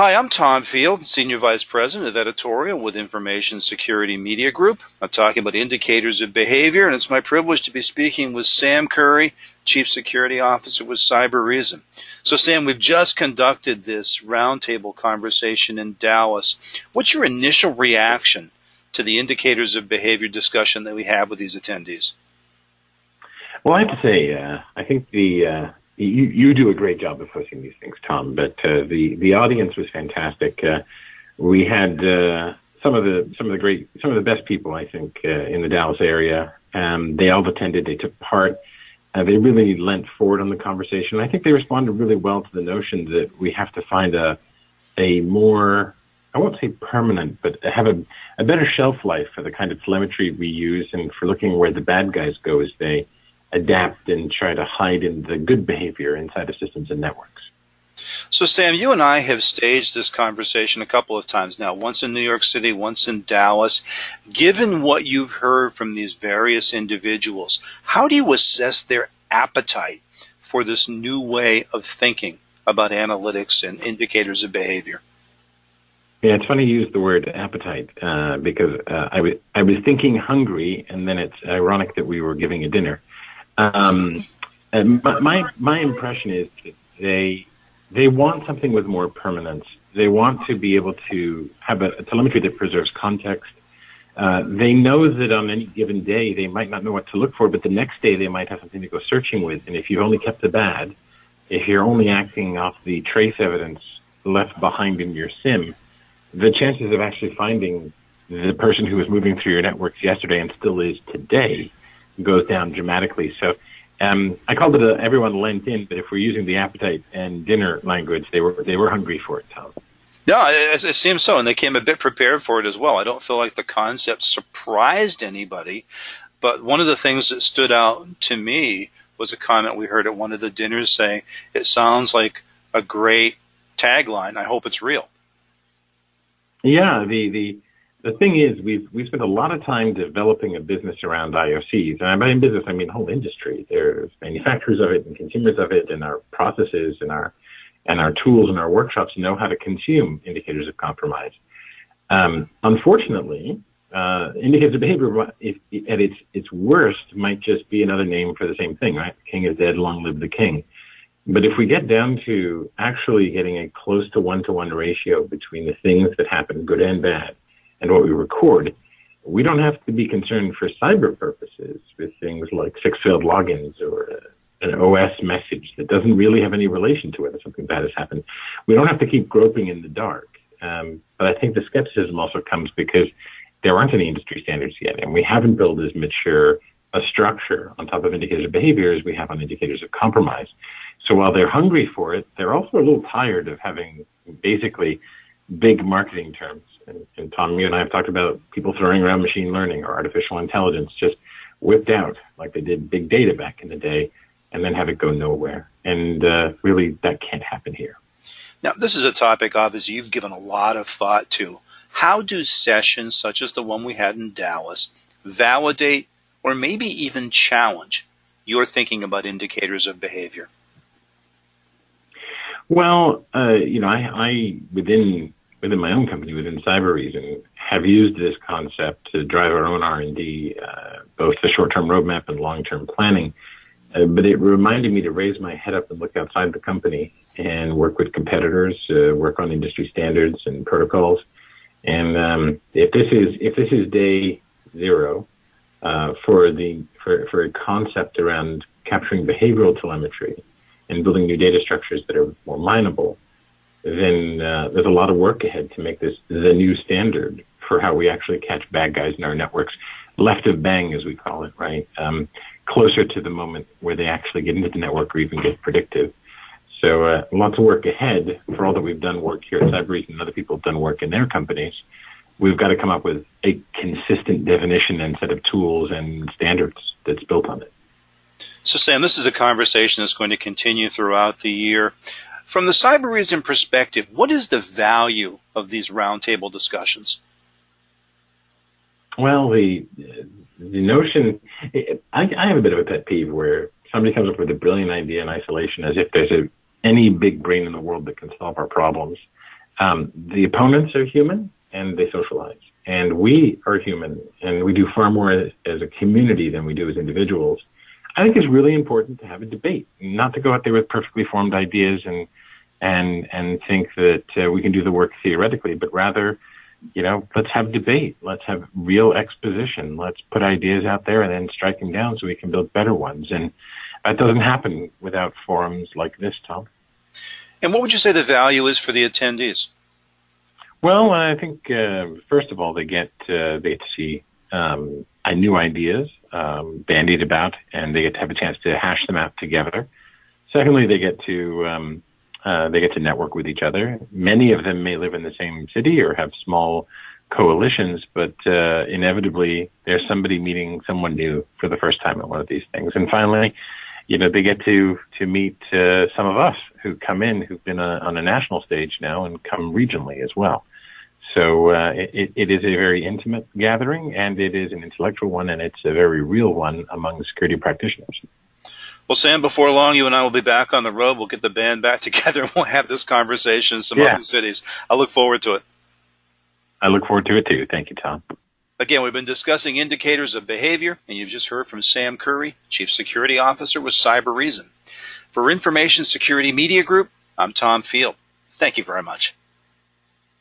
Hi, I'm Tom Field, Senior Vice President of Editorial with Information Security Media Group. I'm talking about indicators of behavior, and it's my privilege to be speaking with Sam Curry, Chief Security Officer with Cybereason. So, Sam, we've just conducted this roundtable conversation in Dallas. What's your initial reaction to the indicators of behavior discussion that we have with these attendees? Well, I have to say, uh, I think the uh, you, you do a great job of hosting these things, Tom. But uh, the the audience was fantastic. Uh, we had uh, some of the some of the great some of the best people I think uh, in the Dallas area. Um, they all attended. They took part. Uh, they really lent forward on the conversation. I think they responded really well to the notion that we have to find a a more I won't say permanent, but have a, a better shelf life for the kind of telemetry we use and for looking where the bad guys go as they adapt and try to hide in the good behavior inside of systems and networks. So, Sam, you and I have staged this conversation a couple of times now, once in New York City, once in Dallas. Given what you've heard from these various individuals, how do you assess their appetite for this new way of thinking about analytics and indicators of behavior? Yeah, it's funny you use the word appetite uh, because uh, I, w- I was thinking hungry, and then it's ironic that we were giving a dinner. Um, my my impression is that they they want something with more permanence. They want to be able to have a, a telemetry that preserves context. Uh, they know that on any given day they might not know what to look for, but the next day they might have something to go searching with. And if you've only kept the bad, if you're only acting off the trace evidence left behind in your SIEM, the chances of actually finding the person who was moving through your networks yesterday and still is today goes down dramatically. So um, I called it a, everyone lent in, but if we're using the appetite and dinner language, they were they were hungry for it, Tom. No, it, it, seems so, and they came a bit prepared for it as well. I don't feel like the concept surprised anybody, but one of the things that stood out to me was a comment we heard at one of the dinners saying, "It sounds like a great tagline. I hope it's real." Yeah, the the the thing is, we've we've spent a lot of time developing a business around IOCs, and by business I mean whole industry. There's manufacturers of it and consumers of it, and our processes and our and our tools and our workshops know how to consume indicators of compromise. Um, unfortunately, uh, indicators of behavior, if, at its its worst, might just be another name for the same thing, right? King is dead, long live the king. But if we get down to actually getting a close to one to one ratio between the things that happen, good and bad, and what we record, we don't have to be concerned for cyber purposes with things like six failed logins or an OS message that doesn't really have any relation to whether something bad has happened. We don't have to keep groping in the dark. Um, but I think the skepticism also comes because there aren't any industry standards yet, and we haven't built as mature a structure on top of indicators of behavior as we have on indicators of compromise. So while they're hungry for it, they're also a little tired of having basically big marketing terms and, and Tom, you and I have talked about people throwing around machine learning or artificial intelligence just whipped out like they did big data back in the day and then have it go nowhere. And uh, really, that can't happen here. Now, this is a topic, obviously, you've given a lot of thought to. How do sessions such as the one we had in Dallas validate or maybe even challenge your thinking about indicators of behavior? Well, uh, you know, I, I within within my own company, within Cybereason, have used this concept to drive our own R&D, uh, both the short-term roadmap and long-term planning. Uh, but it reminded me to raise my head up and look outside the company and work with competitors, uh, work on industry standards and protocols. And um, if this is if this is day zero uh, for the for, for a concept around capturing behavioral telemetry and building new data structures that are more mineable, then uh, there's a lot of work ahead to make this the new standard for how we actually catch bad guys in our networks, left of bang, as we call it, right? Um, closer to the moment where they actually get into the network or even get predictive. So uh, lots of work ahead for all that we've done work here at Cybereason and other people have done work in their companies. We've got to come up with a consistent definition and set of tools and standards that's built on it. So, Sam, this is a conversation that's going to continue throughout the year. From the Cybereason perspective, what is the value of these roundtable discussions? Well, the the notion, I, I, have a bit of a pet peeve where somebody comes up with a brilliant idea in isolation as if there's a, any big brain in the world that can solve our problems. Um, the opponents are human and they socialize. And we are human and we do far more as, as a community than we do as individuals. I think it's really important to have a debate, not to go out there with perfectly formed ideas and and and think that uh, we can do the work theoretically, but rather, you know, let's have debate, let's have real exposition, let's put ideas out there and then strike them down so we can build better ones. And that doesn't happen without forums like this, Tom. And what would you say the value is for the attendees? Well, I think uh, first of all they get uh, they get to see um, new ideas um, bandied about, and they get to have a chance to hash them out together. Secondly, they get to um, uh, they get to network with each other. Many of them may live in the same city or have small coalitions, but uh, inevitably there's somebody meeting someone new for the first time at one of these things. And finally, you know, they get to to meet uh, some of us who come in who've been uh, on a national stage now and come regionally as well. So uh, it, it is a very intimate gathering, and it is an intellectual one, and it's a very real one among security practitioners. Well, Sam, before long, you and I will be back on the road. We'll get the band back together, and we'll have this conversation in some yeah. other cities. I look forward to it. I look forward to it too. Thank you, Tom. Again, we've been discussing indicators of behavior, and you've just heard from Sam Curry, Chief Security Officer with Cybereason. For Information Security Media Group, I'm Tom Field. Thank you very much.